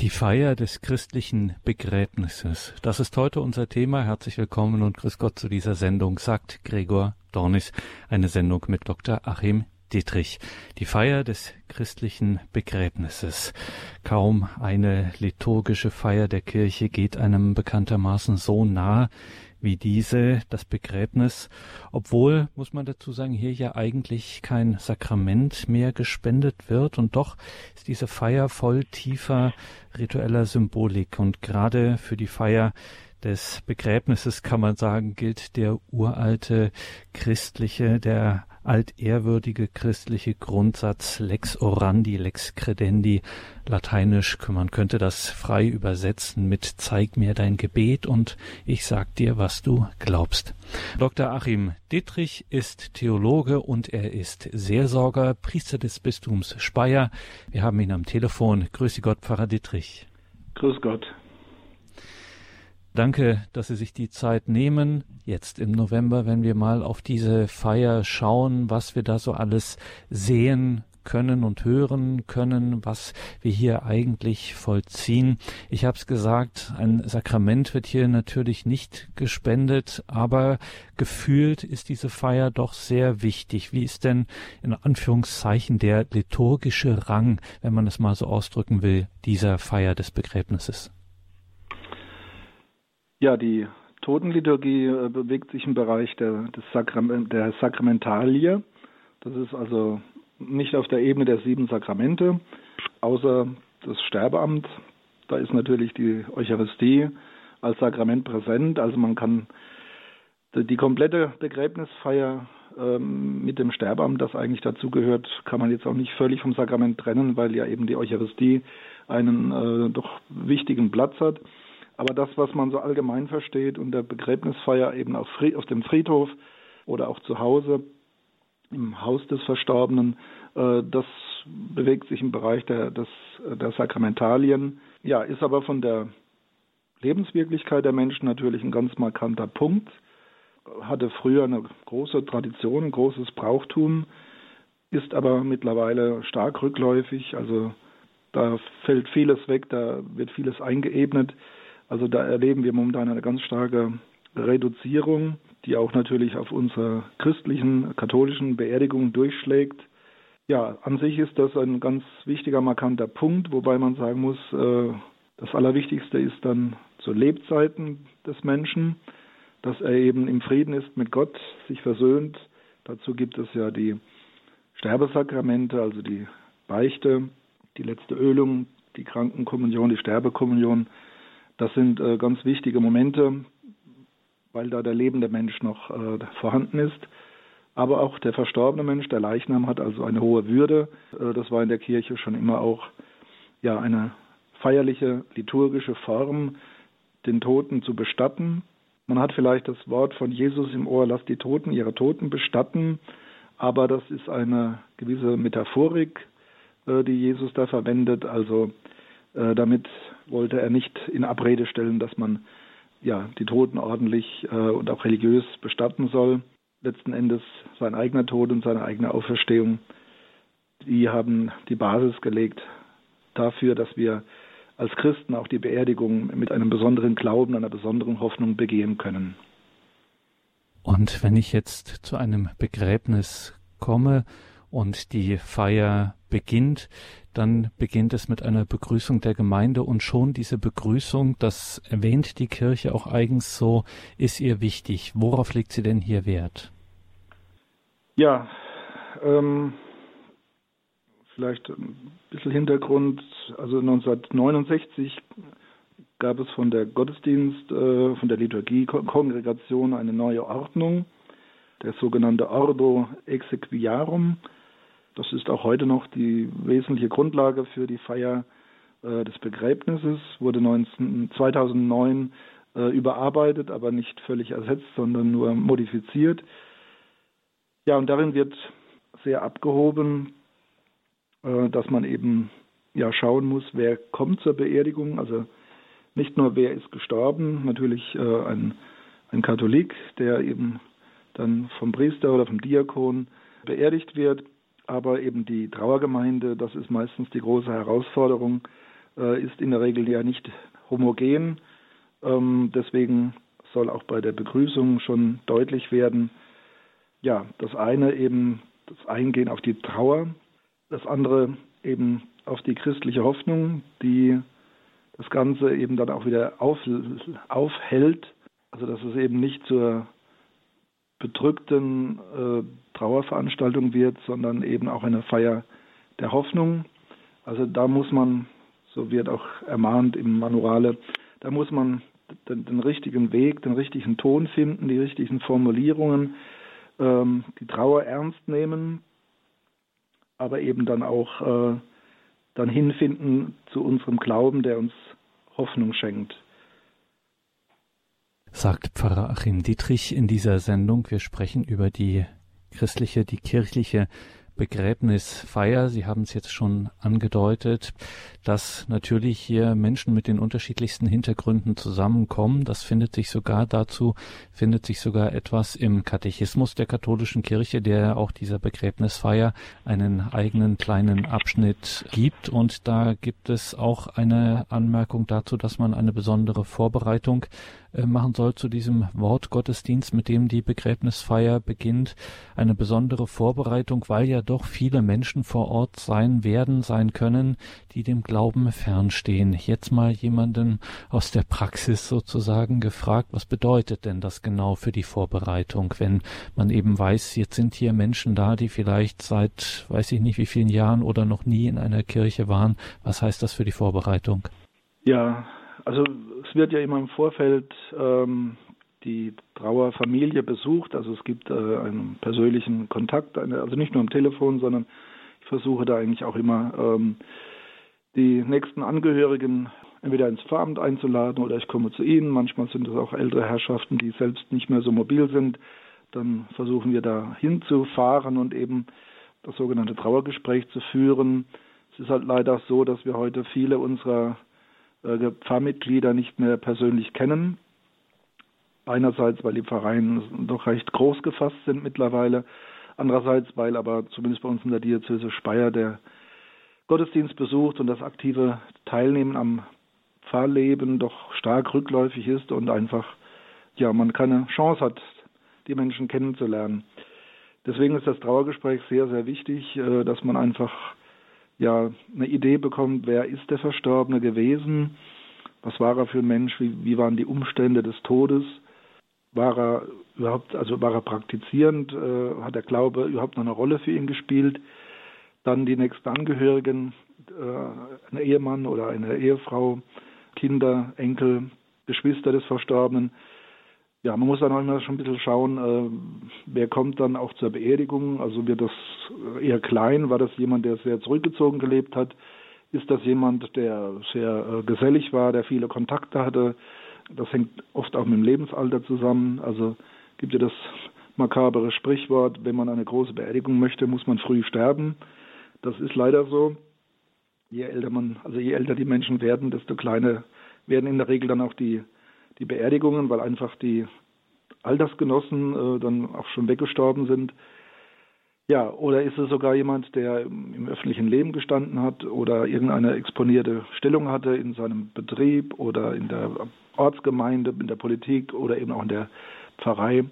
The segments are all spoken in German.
Die Feier des christlichen Begräbnisses. Das ist heute unser Thema. Herzlich willkommen und grüß Gott zu dieser Sendung, sagt Gregor Dornis. Eine Sendung mit Dr. Achim Dietrich. Die Feier des christlichen Begräbnisses. Kaum eine liturgische Feier der Kirche geht einem bekanntermaßen so nah wie diese, das Begräbnis, obwohl, muss man dazu sagen, hier ja eigentlich kein Sakrament mehr gespendet wird und doch ist diese Feier voll tiefer ritueller Symbolik. Und gerade für die Feier des Begräbnisses kann man sagen, gilt der uralte christliche, der altehrwürdige christliche Grundsatz lex orandi, lex credendi, lateinisch, man könnte das frei übersetzen mit zeig mir dein Gebet und ich sag dir, was du glaubst. Dr. Achim Dittrich ist Theologe und er ist Seelsorger, Priester des Bistums Speyer. Wir haben ihn am Telefon. Grüße Gott, Pfarrer Dittrich. Grüß Gott. Danke, dass Sie sich die Zeit nehmen, jetzt im November, wenn wir mal auf diese Feier schauen, was wir da so alles sehen können und hören können, was wir hier eigentlich vollziehen. Ich habe es gesagt, ein Sakrament wird hier natürlich nicht gespendet, aber gefühlt ist diese Feier doch sehr wichtig. Wie ist denn in Anführungszeichen der liturgische Rang, wenn man es mal so ausdrücken will, dieser Feier des Begräbnisses? Ja, die Totenliturgie äh, bewegt sich im Bereich der, des Sakrament, der Sakramentalie. Das ist also nicht auf der Ebene der sieben Sakramente, außer das Sterbeamt. Da ist natürlich die Eucharistie als Sakrament präsent. Also man kann die komplette Begräbnisfeier ähm, mit dem Sterbeamt, das eigentlich dazugehört, kann man jetzt auch nicht völlig vom Sakrament trennen, weil ja eben die Eucharistie einen äh, doch wichtigen Platz hat. Aber das, was man so allgemein versteht unter Begräbnisfeier eben auf, auf dem Friedhof oder auch zu Hause im Haus des Verstorbenen, äh, das bewegt sich im Bereich der, des, der Sakramentalien. Ja, ist aber von der Lebenswirklichkeit der Menschen natürlich ein ganz markanter Punkt. Hatte früher eine große Tradition, ein großes Brauchtum, ist aber mittlerweile stark rückläufig. Also da fällt vieles weg, da wird vieles eingeebnet. Also da erleben wir momentan eine ganz starke Reduzierung, die auch natürlich auf unsere christlichen, katholischen Beerdigungen durchschlägt. Ja, an sich ist das ein ganz wichtiger, markanter Punkt, wobei man sagen muss, äh, das Allerwichtigste ist dann zu Lebzeiten des Menschen, dass er eben im Frieden ist mit Gott, sich versöhnt. Dazu gibt es ja die Sterbesakramente, also die Beichte, die letzte Ölung, die Krankenkommunion, die Sterbekommunion. Das sind äh, ganz wichtige Momente, weil da der lebende Mensch noch äh, vorhanden ist. Aber auch der verstorbene Mensch, der Leichnam, hat also eine hohe Würde. Äh, das war in der Kirche schon immer auch ja, eine feierliche liturgische Form, den Toten zu bestatten. Man hat vielleicht das Wort von Jesus im Ohr, lasst die Toten ihre Toten bestatten, aber das ist eine gewisse Metaphorik, äh, die Jesus da verwendet. Also damit wollte er nicht in Abrede stellen, dass man ja die Toten ordentlich äh, und auch religiös bestatten soll. Letzten Endes sein eigener Tod und seine eigene Auferstehung, die haben die Basis gelegt dafür, dass wir als Christen auch die Beerdigung mit einem besonderen Glauben, einer besonderen Hoffnung begehen können. Und wenn ich jetzt zu einem Begräbnis komme und die Feier beginnt, dann beginnt es mit einer Begrüßung der Gemeinde und schon diese Begrüßung, das erwähnt die Kirche auch eigens so, ist ihr wichtig. Worauf legt sie denn hier Wert? Ja, ähm, vielleicht ein bisschen Hintergrund. Also 1969 gab es von der Gottesdienst, äh, von der Liturgie-Kongregation eine neue Ordnung, der sogenannte Ordo Exequiarum. Das ist auch heute noch die wesentliche Grundlage für die Feier äh, des Begräbnisses, wurde 19, 2009 äh, überarbeitet, aber nicht völlig ersetzt, sondern nur modifiziert. Ja, und darin wird sehr abgehoben, äh, dass man eben ja schauen muss, wer kommt zur Beerdigung, also nicht nur wer ist gestorben, natürlich äh, ein, ein Katholik, der eben dann vom Priester oder vom Diakon beerdigt wird, aber eben die Trauergemeinde, das ist meistens die große Herausforderung, äh, ist in der Regel ja nicht homogen. Ähm, deswegen soll auch bei der Begrüßung schon deutlich werden, ja, das eine eben das Eingehen auf die Trauer, das andere eben auf die christliche Hoffnung, die das Ganze eben dann auch wieder auf, aufhält, also dass es eben nicht zur bedrückten äh, Trauerveranstaltung wird, sondern eben auch eine Feier der Hoffnung. Also da muss man, so wird auch ermahnt im Manuale, da muss man den, den richtigen Weg, den richtigen Ton finden, die richtigen Formulierungen, ähm, die Trauer ernst nehmen, aber eben dann auch äh, dann hinfinden zu unserem Glauben, der uns Hoffnung schenkt. Sagt Pfarrer Achim Dietrich in dieser Sendung. Wir sprechen über die christliche, die kirchliche Begräbnisfeier. Sie haben es jetzt schon angedeutet, dass natürlich hier Menschen mit den unterschiedlichsten Hintergründen zusammenkommen. Das findet sich sogar dazu, findet sich sogar etwas im Katechismus der katholischen Kirche, der auch dieser Begräbnisfeier einen eigenen kleinen Abschnitt gibt. Und da gibt es auch eine Anmerkung dazu, dass man eine besondere Vorbereitung machen soll zu diesem Wortgottesdienst, mit dem die Begräbnisfeier beginnt. Eine besondere Vorbereitung, weil ja doch viele Menschen vor Ort sein werden, sein können, die dem Glauben fernstehen. Jetzt mal jemanden aus der Praxis sozusagen gefragt, was bedeutet denn das genau für die Vorbereitung, wenn man eben weiß, jetzt sind hier Menschen da, die vielleicht seit weiß ich nicht wie vielen Jahren oder noch nie in einer Kirche waren. Was heißt das für die Vorbereitung? Ja, also es wird ja immer im Vorfeld ähm, die Trauerfamilie besucht. Also es gibt äh, einen persönlichen Kontakt, eine, also nicht nur am Telefon, sondern ich versuche da eigentlich auch immer ähm, die nächsten Angehörigen entweder ins Pfarramt einzuladen oder ich komme zu ihnen. Manchmal sind es auch ältere Herrschaften, die selbst nicht mehr so mobil sind. Dann versuchen wir da hinzufahren und eben das sogenannte Trauergespräch zu führen. Es ist halt leider so, dass wir heute viele unserer Pfarrmitglieder nicht mehr persönlich kennen. Einerseits, weil die Pfarreien doch recht groß gefasst sind mittlerweile. Andererseits, weil aber zumindest bei uns in der Diözese Speyer der Gottesdienst besucht und das aktive Teilnehmen am Pfarrleben doch stark rückläufig ist und einfach, ja, man keine Chance hat, die Menschen kennenzulernen. Deswegen ist das Trauergespräch sehr, sehr wichtig, äh, dass man einfach ja eine Idee bekommt, wer ist der Verstorbene gewesen, was war er für ein Mensch, wie, wie waren die Umstände des Todes, war er überhaupt, also war er praktizierend, äh, hat der Glaube überhaupt noch eine Rolle für ihn gespielt, dann die nächsten Angehörigen, äh, ein Ehemann oder eine Ehefrau, Kinder, Enkel, Geschwister des Verstorbenen, ja, man muss dann auch immer schon ein bisschen schauen, äh, wer kommt dann auch zur Beerdigung. Also wird das eher klein? War das jemand, der sehr zurückgezogen gelebt hat? Ist das jemand, der sehr äh, gesellig war, der viele Kontakte hatte? Das hängt oft auch mit dem Lebensalter zusammen. Also gibt ja das makabere Sprichwort, wenn man eine große Beerdigung möchte, muss man früh sterben. Das ist leider so. Je älter man, also je älter die Menschen werden, desto kleiner werden in der Regel dann auch die die Beerdigungen, weil einfach die Altersgenossen äh, dann auch schon weggestorben sind. Ja, oder ist es sogar jemand, der im öffentlichen Leben gestanden hat oder irgendeine exponierte Stellung hatte in seinem Betrieb oder in der Ortsgemeinde, in der Politik oder eben auch in der Pfarrei.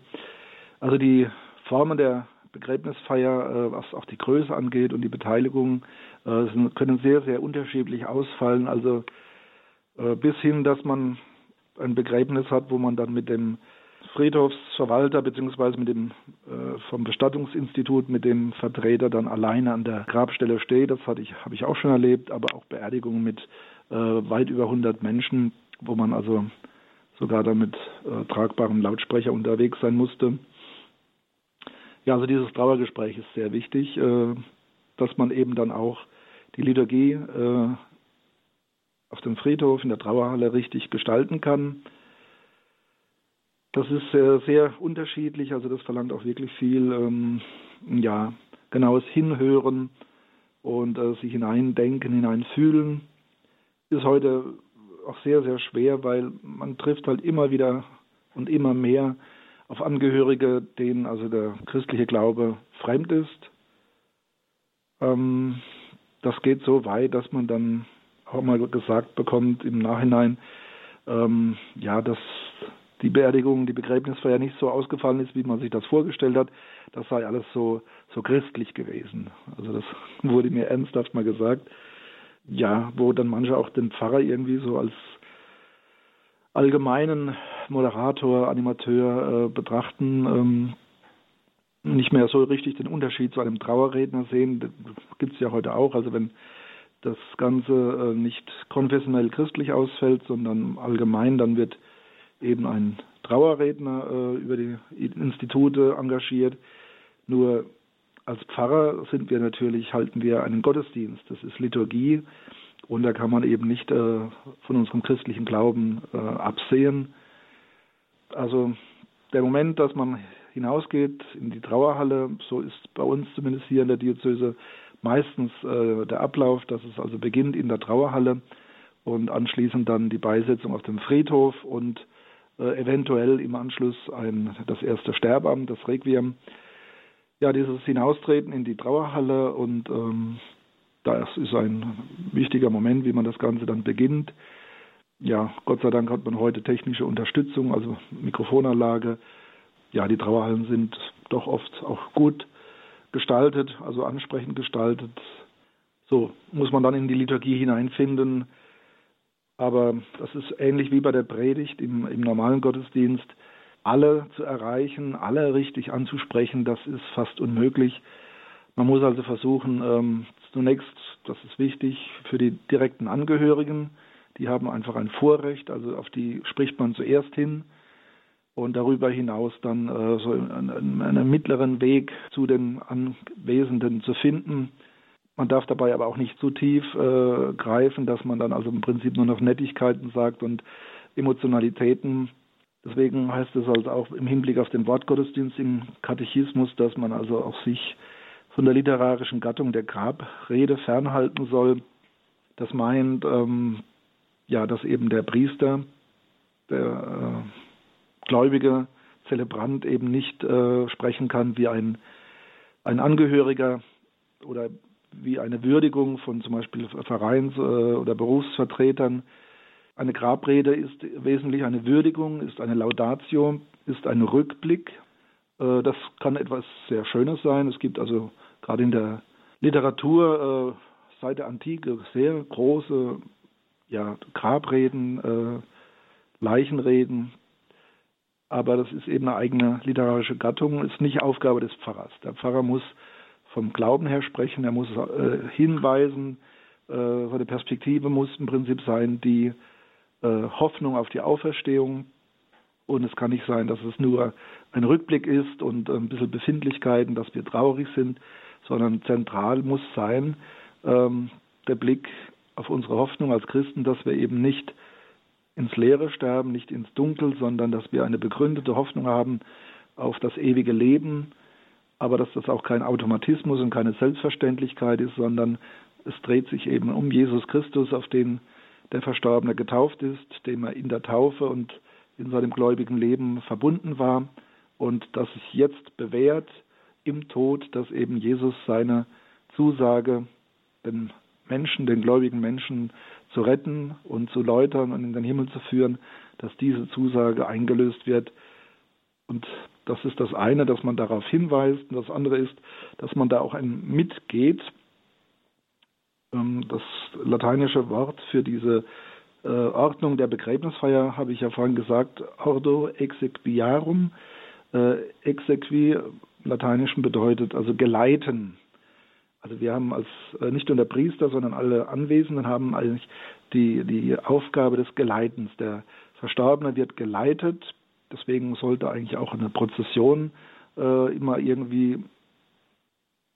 Also die Formen der Begräbnisfeier, äh, was auch die Größe angeht und die Beteiligung, äh, können sehr, sehr unterschiedlich ausfallen. Also äh, bis hin, dass man ein Begräbnis hat, wo man dann mit dem Friedhofsverwalter beziehungsweise mit dem äh, vom Bestattungsinstitut mit dem Vertreter dann alleine an der Grabstelle steht. Das hatte ich habe ich auch schon erlebt, aber auch Beerdigungen mit äh, weit über 100 Menschen, wo man also sogar dann mit äh, tragbarem Lautsprecher unterwegs sein musste. Ja, also dieses Trauergespräch ist sehr wichtig, äh, dass man eben dann auch die Liturgie äh, auf dem Friedhof, in der Trauerhalle richtig gestalten kann. Das ist sehr, sehr unterschiedlich, also das verlangt auch wirklich viel, ähm, ja, genaues Hinhören und äh, sich hineindenken, hineinfühlen. Ist heute auch sehr, sehr schwer, weil man trifft halt immer wieder und immer mehr auf Angehörige, denen also der christliche Glaube fremd ist. Ähm, das geht so weit, dass man dann auch mal gesagt bekommt im Nachhinein, ähm, ja, dass die Beerdigung, die Begräbnisfeier nicht so ausgefallen ist, wie man sich das vorgestellt hat. Das sei alles so, so christlich gewesen. Also das wurde mir ernsthaft mal gesagt. Ja, wo dann manche auch den Pfarrer irgendwie so als allgemeinen Moderator, Animateur äh, betrachten, ähm, nicht mehr so richtig den Unterschied zu einem Trauerredner sehen. Gibt es ja heute auch. Also wenn das Ganze äh, nicht konfessionell christlich ausfällt, sondern allgemein, dann wird eben ein Trauerredner äh, über die Institute engagiert. Nur als Pfarrer sind wir natürlich, halten wir einen Gottesdienst. Das ist Liturgie und da kann man eben nicht äh, von unserem christlichen Glauben absehen. Also der Moment, dass man hinausgeht in die Trauerhalle, so ist bei uns zumindest hier in der Diözese meistens äh, der Ablauf, dass es also beginnt in der Trauerhalle und anschließend dann die Beisetzung auf dem Friedhof und äh, eventuell im Anschluss ein, das erste Sterbamt, das Requiem. Ja, dieses Hinaustreten in die Trauerhalle und ähm, das ist ein wichtiger Moment, wie man das Ganze dann beginnt. Ja, Gott sei Dank hat man heute technische Unterstützung, also Mikrofonanlage. Ja, die Trauerhallen sind doch oft auch gut gestaltet, also ansprechend gestaltet. So muss man dann in die Liturgie hineinfinden. Aber das ist ähnlich wie bei der Predigt im, im normalen Gottesdienst. Alle zu erreichen, alle richtig anzusprechen, das ist fast unmöglich. Man muss also versuchen, ähm, zunächst, das ist wichtig, für die direkten Angehörigen, die haben einfach ein Vorrecht, also auf die spricht man zuerst hin und darüber hinaus dann äh, so einen, einen mittleren Weg zu den Anwesenden zu finden. Man darf dabei aber auch nicht zu tief äh, greifen, dass man dann also im Prinzip nur noch Nettigkeiten sagt und Emotionalitäten. Deswegen heißt es also auch im Hinblick auf den Wortgottesdienst im Katechismus, dass man also auch sich von der literarischen Gattung der Grabrede fernhalten soll. Das meint, ähm, ja, dass eben der Priester, der äh, gläubige Zelebrant eben nicht äh, sprechen kann wie ein, ein Angehöriger oder wie eine Würdigung von zum Beispiel Vereins- äh, oder Berufsvertretern. Eine Grabrede ist wesentlich eine Würdigung, ist eine Laudatio, ist ein Rückblick. Äh, das kann etwas sehr Schönes sein. Es gibt also gerade in der Literatur äh, seit der Antike sehr große ja, Grabreden, Leichenreden, aber das ist eben eine eigene literarische Gattung, ist nicht Aufgabe des Pfarrers. Der Pfarrer muss vom Glauben her sprechen, er muss äh, hinweisen, äh, seine Perspektive muss im Prinzip sein, die äh, Hoffnung auf die Auferstehung. Und es kann nicht sein, dass es nur ein Rückblick ist und ein bisschen Befindlichkeiten, dass wir traurig sind, sondern zentral muss sein ähm, der Blick auf unsere Hoffnung als Christen, dass wir eben nicht ins Leere sterben, nicht ins Dunkel, sondern dass wir eine begründete Hoffnung haben auf das ewige Leben, aber dass das auch kein Automatismus und keine Selbstverständlichkeit ist, sondern es dreht sich eben um Jesus Christus, auf den der Verstorbene getauft ist, dem er in der Taufe und in seinem gläubigen Leben verbunden war und dass sich jetzt bewährt im Tod, dass eben Jesus seine Zusage, den Menschen, den gläubigen Menschen zu retten und zu läutern und in den Himmel zu führen, dass diese Zusage eingelöst wird und das ist das eine, dass man darauf hinweist. Und das andere ist, dass man da auch ein mitgeht. Ähm, das lateinische Wort für diese äh, Ordnung der Begräbnisfeier habe ich ja vorhin gesagt, ordo exequiarum. Äh, exequi lateinischen bedeutet also geleiten. Also wir haben als äh, nicht nur der Priester, sondern alle Anwesenden haben eigentlich die, die Aufgabe des Geleitens. Der Verstorbene wird geleitet Deswegen sollte eigentlich auch eine Prozession äh, immer irgendwie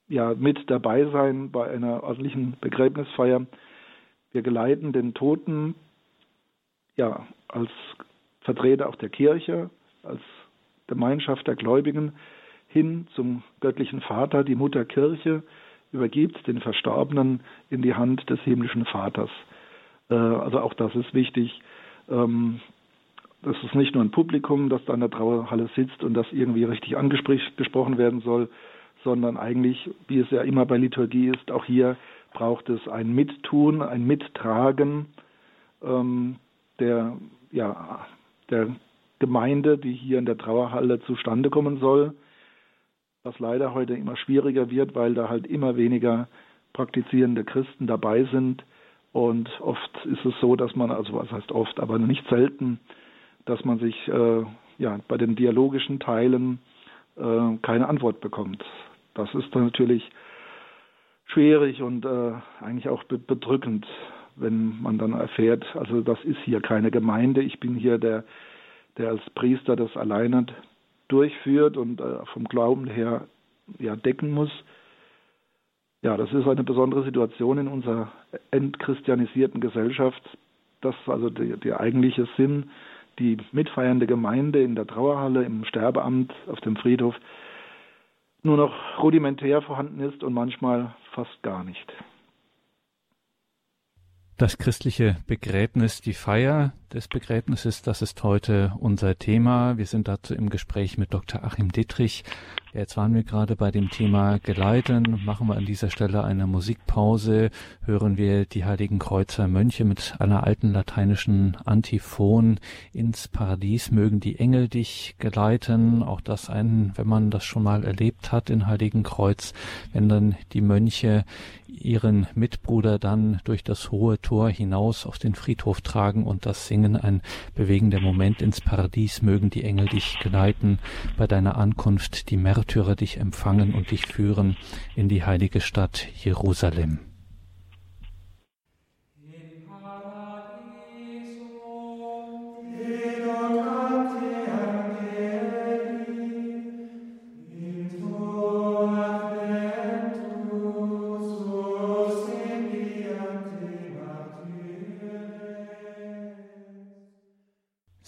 ja, mit dabei sein bei einer ordentlichen Begräbnisfeier. Wir geleiten den Toten ja als Vertreter auch der Kirche, als Gemeinschaft der Gläubigen hin zum göttlichen Vater. Die Mutter Kirche übergibt den Verstorbenen in die Hand des himmlischen Vaters. Äh, also auch das ist wichtig. Ähm, das ist nicht nur ein Publikum, das da in der Trauerhalle sitzt und das irgendwie richtig angesprochen werden soll, sondern eigentlich, wie es ja immer bei Liturgie ist, auch hier braucht es ein Mittun, ein Mittragen ähm, der, ja, der Gemeinde, die hier in der Trauerhalle zustande kommen soll, was leider heute immer schwieriger wird, weil da halt immer weniger praktizierende Christen dabei sind. Und oft ist es so, dass man, also was heißt oft, aber nicht selten, dass man sich äh, ja, bei den dialogischen Teilen äh, keine Antwort bekommt. Das ist dann natürlich schwierig und äh, eigentlich auch bedrückend, wenn man dann erfährt, also das ist hier keine Gemeinde, ich bin hier der, der als Priester das alleine durchführt und äh, vom Glauben her ja decken muss. Ja, das ist eine besondere Situation in unserer entchristianisierten Gesellschaft, dass also der, der eigentliche Sinn, die mitfeiernde Gemeinde in der Trauerhalle, im Sterbeamt, auf dem Friedhof, nur noch rudimentär vorhanden ist und manchmal fast gar nicht. Das christliche Begräbnis, die Feier des Begräbnisses, das ist heute unser Thema. Wir sind dazu im Gespräch mit Dr. Achim Dittrich. Jetzt waren wir gerade bei dem Thema Geleiten. Machen wir an dieser Stelle eine Musikpause. Hören wir die Heiligen Kreuzer Mönche mit einer alten lateinischen Antiphon ins Paradies. Mögen die Engel dich geleiten. Auch das ein, wenn man das schon mal erlebt hat in Heiligen Kreuz, wenn dann die Mönche ihren Mitbruder dann durch das hohe Tor hinaus auf den Friedhof tragen und das singen, ein bewegender Moment ins Paradies, mögen die Engel dich geleiten, bei deiner Ankunft die Märtyrer dich empfangen und dich führen in die heilige Stadt Jerusalem.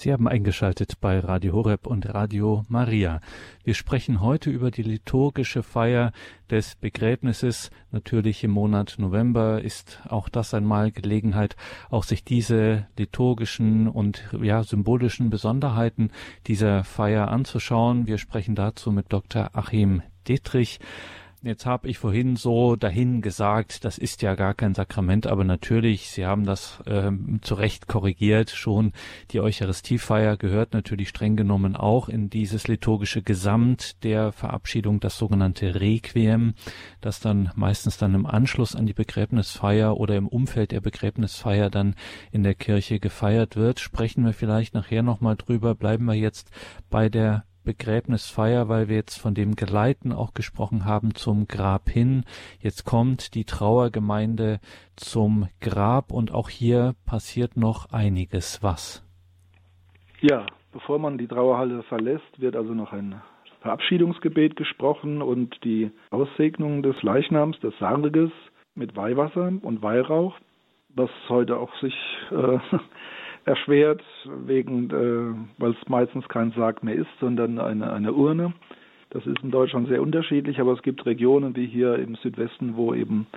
Sie haben eingeschaltet bei Radio Horeb und Radio Maria. Wir sprechen heute über die liturgische Feier des Begräbnisses. Natürlich im Monat November ist auch das einmal Gelegenheit, auch sich diese liturgischen und ja symbolischen Besonderheiten dieser Feier anzuschauen. Wir sprechen dazu mit Dr. Achim Dietrich. Jetzt habe ich vorhin so dahin gesagt, das ist ja gar kein Sakrament, aber natürlich, Sie haben das ähm, zu Recht korrigiert, schon die Eucharistiefeier gehört natürlich streng genommen auch in dieses liturgische Gesamt der Verabschiedung, das sogenannte Requiem, das dann meistens dann im Anschluss an die Begräbnisfeier oder im Umfeld der Begräbnisfeier dann in der Kirche gefeiert wird. Sprechen wir vielleicht nachher nochmal drüber, bleiben wir jetzt bei der Begräbnisfeier, weil wir jetzt von dem Geleiten auch gesprochen haben zum Grab hin. Jetzt kommt die Trauergemeinde zum Grab und auch hier passiert noch einiges. Was? Ja, bevor man die Trauerhalle verlässt, wird also noch ein Verabschiedungsgebet gesprochen und die Aussegnung des Leichnams, des Sarges mit Weihwasser und Weihrauch, was heute auch sich äh, erschwert, wegen, äh, weil es meistens kein Sarg mehr ist, sondern eine, eine Urne. Das ist in Deutschland sehr unterschiedlich, aber es gibt Regionen wie hier im Südwesten, wo eben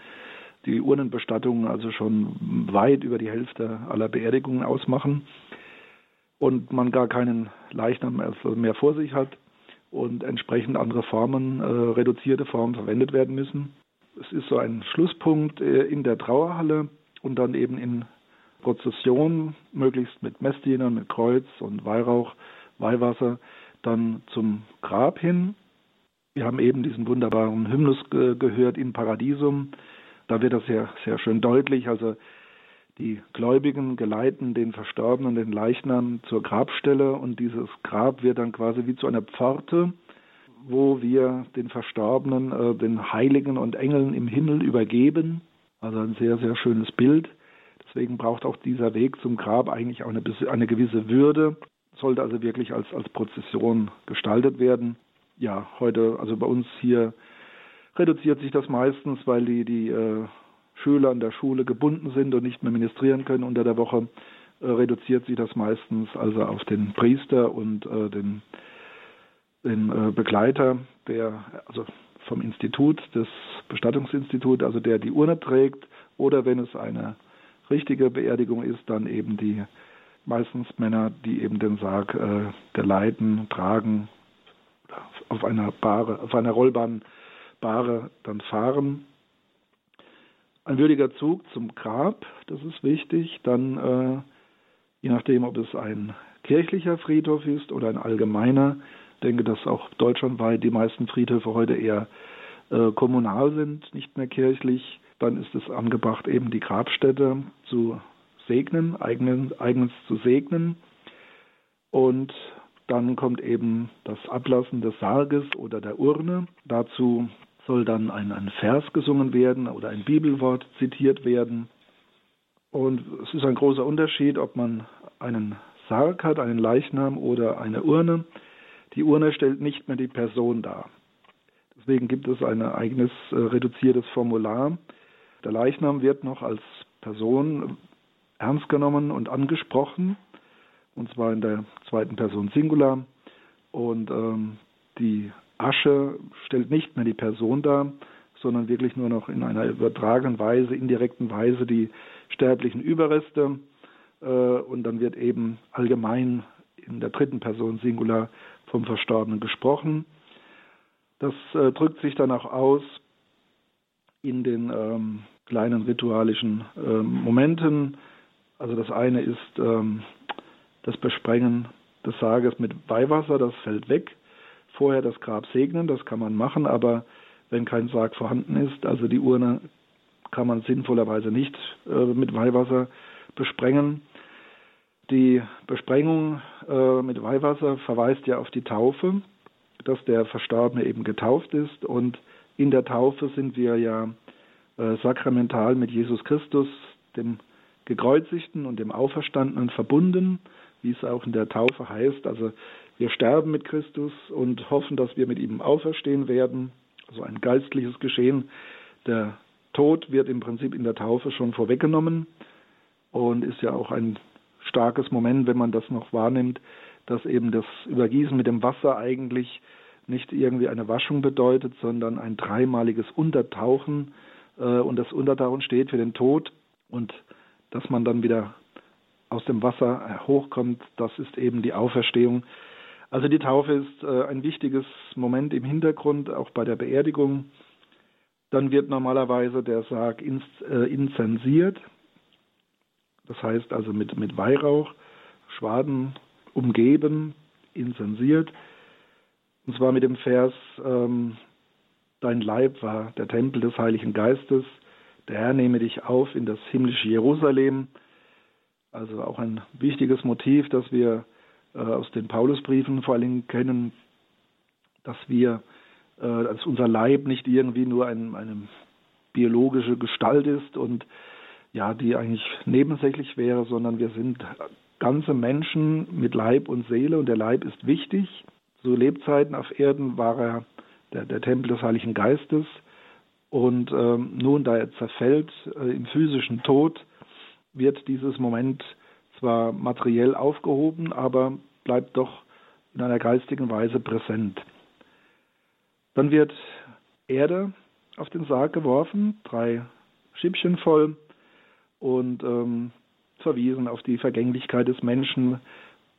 die Urnenbestattungen also schon weit über die Hälfte aller Beerdigungen ausmachen und man gar keinen Leichnam mehr vor sich hat und entsprechend andere Formen, äh, reduzierte Formen verwendet werden müssen. Es ist so ein Schlusspunkt äh, in der Trauerhalle und dann eben in Prozession, möglichst mit Messdienern, mit Kreuz und Weihrauch, Weihwasser, dann zum Grab hin. Wir haben eben diesen wunderbaren Hymnus ge gehört in Paradisum. Da wird das sehr, sehr schön deutlich. Also die Gläubigen geleiten den Verstorbenen, den Leichnam zur Grabstelle und dieses Grab wird dann quasi wie zu einer Pforte, wo wir den Verstorbenen, äh, den Heiligen und Engeln im Himmel übergeben. Also ein sehr, sehr schönes Bild. Deswegen braucht auch dieser Weg zum Grab eigentlich auch eine, eine gewisse Würde, sollte also wirklich als, als Prozession gestaltet werden. Ja, heute, also bei uns hier reduziert sich das meistens, weil die, die äh, Schüler an der Schule gebunden sind und nicht mehr ministrieren können unter der Woche, äh, reduziert sich das meistens also auf den Priester und äh, den, den äh, Begleiter, der also vom Institut, des Bestattungsinstituts, also der die Urne trägt, oder wenn es eine richtige Beerdigung ist dann eben die meistens Männer, die eben den Sarg äh, geleiten, tragen, auf einer Bahre, auf einer Rollbahn Bahre dann fahren. Ein würdiger Zug zum Grab, das ist wichtig. Dann, äh, je nachdem, ob es ein kirchlicher Friedhof ist oder ein allgemeiner, denke, dass auch deutschlandweit die meisten Friedhöfe heute eher äh, kommunal sind, nicht mehr kirchlich. Dann ist es angebracht, eben die Grabstätte zu segnen, eigen, eigens zu segnen. Und dann kommt eben das Ablassen des Sarges oder der Urne. Dazu soll dann ein, ein Vers gesungen werden oder ein Bibelwort zitiert werden. Und es ist ein großer Unterschied, ob man einen Sarg hat, einen Leichnam oder eine Urne. Die Urne stellt nicht mehr die Person dar. Deswegen gibt es ein eigenes äh, reduziertes Formular. Der Leichnam wird noch als Person ernst genommen und angesprochen, und zwar in der zweiten Person Singular. Und ähm, die Asche stellt nicht mehr die Person dar, sondern wirklich nur noch in einer übertragenen Weise, indirekten Weise die sterblichen Überreste. Äh, und dann wird eben allgemein in der dritten Person Singular vom Verstorbenen gesprochen. Das äh, drückt sich dann auch aus in den ähm, kleinen ritualischen ähm, Momenten. Also das eine ist ähm, das Besprengen des Sarges mit Weihwasser, das fällt weg. Vorher das Grab segnen, das kann man machen, aber wenn kein Sarg vorhanden ist, also die Urne kann man sinnvollerweise nicht äh, mit Weihwasser besprengen. Die Besprengung äh, mit Weihwasser verweist ja auf die Taufe, dass der Verstorbene eben getauft ist und in der Taufe sind wir ja äh, sakramental mit Jesus Christus, dem Gekreuzigten und dem Auferstandenen verbunden, wie es auch in der Taufe heißt. Also wir sterben mit Christus und hoffen, dass wir mit ihm auferstehen werden. Also ein geistliches Geschehen. Der Tod wird im Prinzip in der Taufe schon vorweggenommen und ist ja auch ein starkes Moment, wenn man das noch wahrnimmt, dass eben das Übergießen mit dem Wasser eigentlich nicht irgendwie eine Waschung bedeutet, sondern ein dreimaliges Untertauchen. Äh, und das Untertauchen steht für den Tod und dass man dann wieder aus dem Wasser hochkommt, das ist eben die Auferstehung. Also die Taufe ist äh, ein wichtiges Moment im Hintergrund, auch bei der Beerdigung. Dann wird normalerweise der Sarg äh, inzensiert, das heißt also mit, mit Weihrauch, Schwaden umgeben, inzensiert. Und zwar mit dem Vers, ähm, Dein Leib war der Tempel des Heiligen Geistes, der Herr nehme dich auf in das himmlische Jerusalem. Also auch ein wichtiges Motiv, das wir äh, aus den Paulusbriefen vor allen Dingen kennen, dass wir, äh, dass unser Leib nicht irgendwie nur ein, eine biologische Gestalt ist und ja, die eigentlich nebensächlich wäre, sondern wir sind ganze Menschen mit Leib und Seele und der Leib ist wichtig. Zu Lebzeiten auf Erden war er der, der Tempel des Heiligen Geistes und ähm, nun, da er zerfällt äh, im physischen Tod, wird dieses Moment zwar materiell aufgehoben, aber bleibt doch in einer geistigen Weise präsent. Dann wird Erde auf den Sarg geworfen, drei Schippchen voll und ähm, verwiesen auf die Vergänglichkeit des Menschen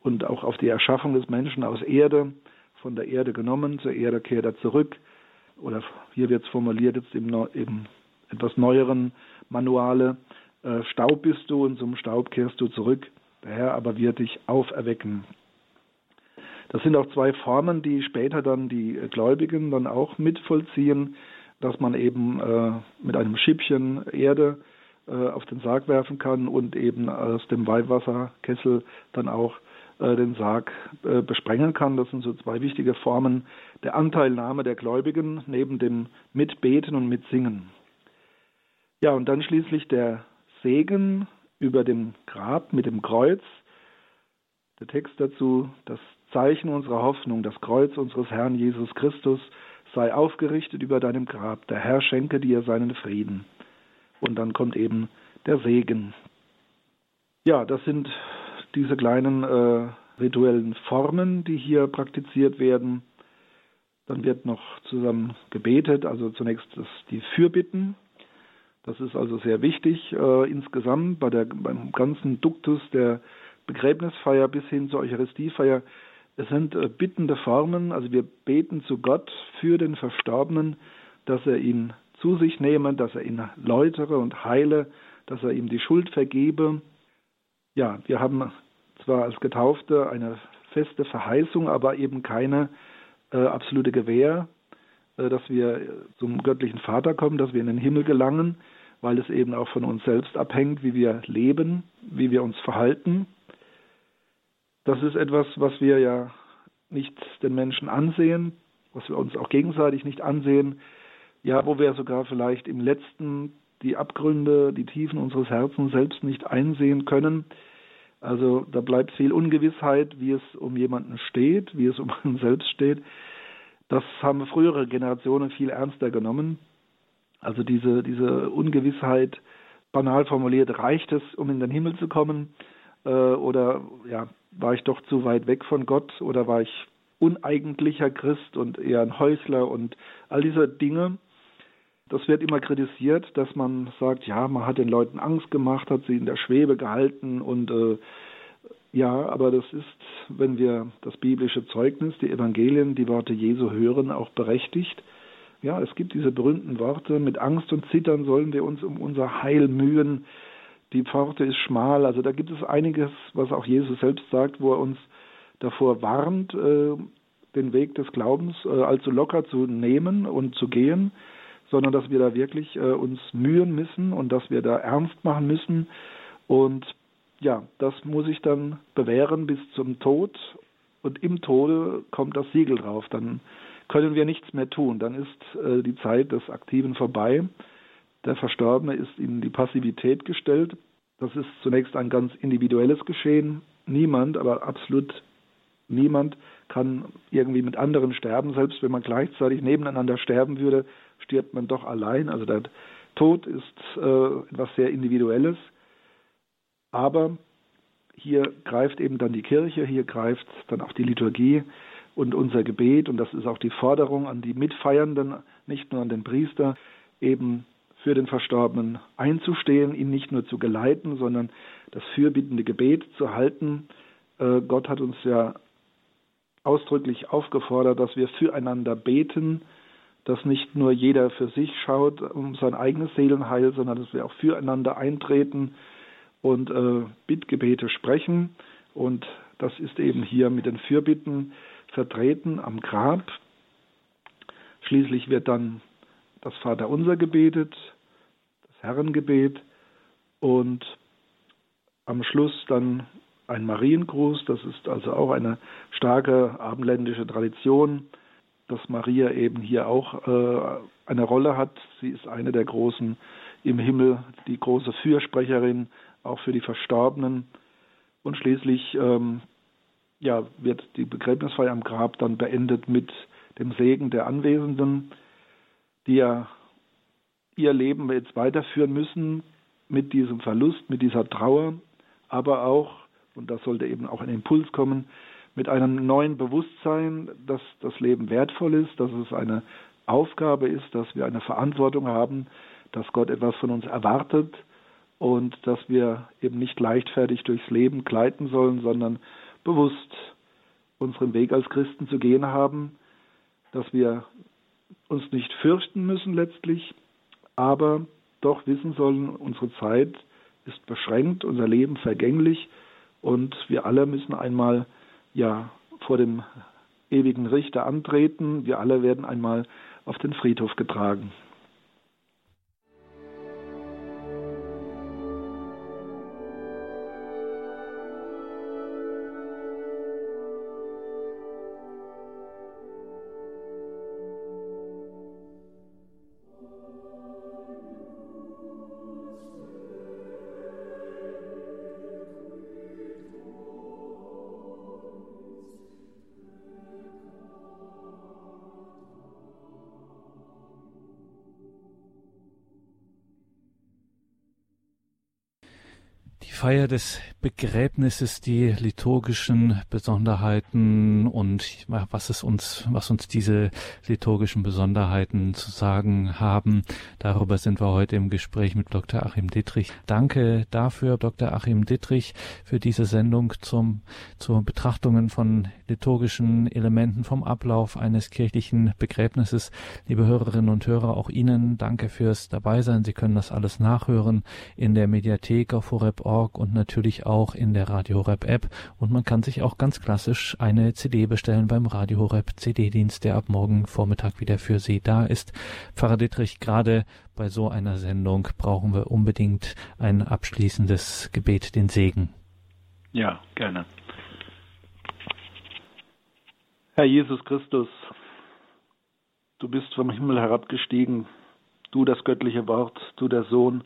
und auch auf die Erschaffung des Menschen aus Erde, von der Erde genommen, zur Erde kehrt er zurück. Oder hier wird es formuliert jetzt im, im etwas neueren Manuale, äh, Staub bist du und zum Staub kehrst du zurück. Der Herr aber wird dich auferwecken. Das sind auch zwei Formen, die später dann die Gläubigen dann auch mitvollziehen, dass man eben äh, mit einem Schippchen Erde äh, auf den Sarg werfen kann und eben aus dem Weihwasserkessel dann auch den Sarg äh, besprengen kann. Das sind so zwei wichtige Formen der Anteilnahme der Gläubigen neben dem Mitbeten und Mitsingen. Ja, und dann schließlich der Segen über dem Grab mit dem Kreuz. Der Text dazu, das Zeichen unserer Hoffnung, das Kreuz unseres Herrn Jesus Christus sei aufgerichtet über deinem Grab. Der Herr schenke dir seinen Frieden. Und dann kommt eben der Segen. Ja, das sind diese kleinen äh, rituellen Formen, die hier praktiziert werden. Dann wird noch zusammen gebetet, also zunächst das, die Fürbitten, das ist also sehr wichtig äh, insgesamt bei der, beim ganzen Duktus der Begräbnisfeier bis hin zur Eucharistiefeier. Es sind äh, bittende Formen, also wir beten zu Gott für den Verstorbenen, dass er ihn zu sich nehme, dass er ihn läutere und heile, dass er ihm die Schuld vergebe. Ja, wir haben zwar als Getaufte eine feste Verheißung, aber eben keine äh, absolute Gewähr, äh, dass wir zum göttlichen Vater kommen, dass wir in den Himmel gelangen, weil es eben auch von uns selbst abhängt, wie wir leben, wie wir uns verhalten. Das ist etwas, was wir ja nicht den Menschen ansehen, was wir uns auch gegenseitig nicht ansehen, ja, wo wir sogar vielleicht im letzten die Abgründe, die Tiefen unseres Herzens selbst nicht einsehen können. Also da bleibt viel Ungewissheit, wie es um jemanden steht, wie es um uns selbst steht. Das haben frühere Generationen viel ernster genommen. Also diese, diese Ungewissheit, banal formuliert, reicht es, um in den Himmel zu kommen? Äh, oder ja, war ich doch zu weit weg von Gott? Oder war ich uneigentlicher Christ und eher ein Heuchler und all diese Dinge? Das wird immer kritisiert, dass man sagt, ja, man hat den Leuten Angst gemacht, hat sie in der Schwebe gehalten und äh, ja, aber das ist, wenn wir das biblische Zeugnis, die Evangelien, die Worte Jesu hören, auch berechtigt. Ja, es gibt diese berühmten Worte, mit Angst und Zittern sollen wir uns um unser Heil mühen. Die Pforte ist schmal, also da gibt es einiges, was auch Jesus selbst sagt, wo er uns davor warnt, äh, den Weg des Glaubens äh, allzu locker zu nehmen und zu gehen sondern dass wir da wirklich äh, uns mühen müssen und dass wir da ernst machen müssen. Und ja, das muss ich dann bewähren bis zum Tod. Und im Tode kommt das Siegel drauf. Dann können wir nichts mehr tun. Dann ist äh, die Zeit des Aktiven vorbei. Der Verstorbene ist in die Passivität gestellt. Das ist zunächst ein ganz individuelles Geschehen. Niemand, aber absolut niemand kann irgendwie mit anderen sterben. Selbst wenn man gleichzeitig nebeneinander sterben würde, stirbt man doch allein. Also der Tod ist äh, etwas sehr Individuelles. Aber hier greift eben dann die Kirche, hier greift dann auch die Liturgie und unser Gebet. Und das ist auch die Forderung an die Mitfeiernden, nicht nur an den Priester, eben für den Verstorbenen einzustehen, ihn nicht nur zu geleiten, sondern das fürbittende Gebet zu halten. Äh, Gott hat uns ja ausdrücklich aufgefordert, dass wir füreinander beten, dass nicht nur jeder für sich schaut um sein eigenes Seelenheil, sondern dass wir auch füreinander eintreten und äh, Bittgebete sprechen. Und das ist eben hier mit den Fürbitten vertreten am Grab. Schließlich wird dann das Vaterunser gebetet, das Herrengebet und am Schluss dann ein Mariengruß. Das ist also auch eine starke abendländische Tradition dass Maria eben hier auch äh, eine Rolle hat. Sie ist eine der großen im Himmel, die große Fürsprecherin, auch für die Verstorbenen. Und schließlich ähm, ja, wird die Begräbnisfeier am Grab dann beendet mit dem Segen der Anwesenden, die ja ihr Leben jetzt weiterführen müssen mit diesem Verlust, mit dieser Trauer, aber auch, und da sollte eben auch ein Impuls kommen, mit einem neuen Bewusstsein, dass das Leben wertvoll ist, dass es eine Aufgabe ist, dass wir eine Verantwortung haben, dass Gott etwas von uns erwartet und dass wir eben nicht leichtfertig durchs Leben gleiten sollen, sondern bewusst unseren Weg als Christen zu gehen haben, dass wir uns nicht fürchten müssen letztlich, aber doch wissen sollen, unsere Zeit ist beschränkt, unser Leben vergänglich und wir alle müssen einmal ja vor dem ewigen Richter antreten. Wir alle werden einmal auf den Friedhof getragen. Feier des Begräbnisses die liturgischen Besonderheiten und was es uns, was uns diese liturgischen Besonderheiten zu sagen haben. Darüber sind wir heute im Gespräch mit Dr. Achim Dittrich. Danke dafür, Dr. Achim Dittrich, für diese Sendung zum, zur Betrachtungen von liturgischen Elementen vom Ablauf eines kirchlichen Begräbnisses. Liebe Hörerinnen und Hörer, auch Ihnen danke fürs Dabeisein. Sie können das alles nachhören in der Mediathek auf horeb.org und natürlich auch in der Radio Horeb App. Und man kann sich auch ganz klassisch eine CD bestellen beim Radio Horeb CD-Dienst, der ab morgen Vormittag wieder für Sie da ist. Pfarrer Dittrich, gerade bei so einer Sendung brauchen wir unbedingt ein abschließendes Gebet, den Segen. Ja, gerne. Herr Jesus Christus, du bist vom Himmel herabgestiegen, du das göttliche Wort, du der Sohn,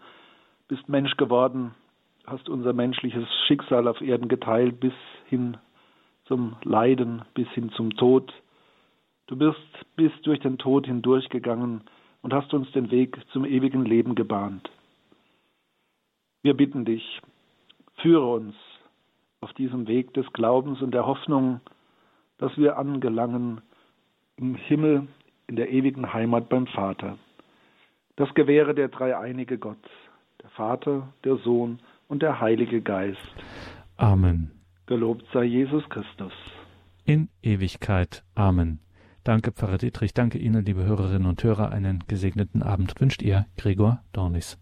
bist Mensch geworden, hast unser menschliches Schicksal auf Erden geteilt bis hin zum Leiden, bis hin zum Tod. Du bist bis durch den Tod hindurchgegangen und hast uns den Weg zum ewigen Leben gebahnt. Wir bitten dich, führe uns auf diesem Weg des Glaubens und der Hoffnung, dass wir angelangen im Himmel, in der ewigen Heimat beim Vater. Das gewähre der dreieinige Gott, der Vater, der Sohn und der Heilige Geist. Amen. Gelobt sei Jesus Christus. In Ewigkeit. Amen. Danke, Pfarrer Dietrich. Danke Ihnen, liebe Hörerinnen und Hörer. Einen gesegneten Abend wünscht Ihr Gregor Dornis.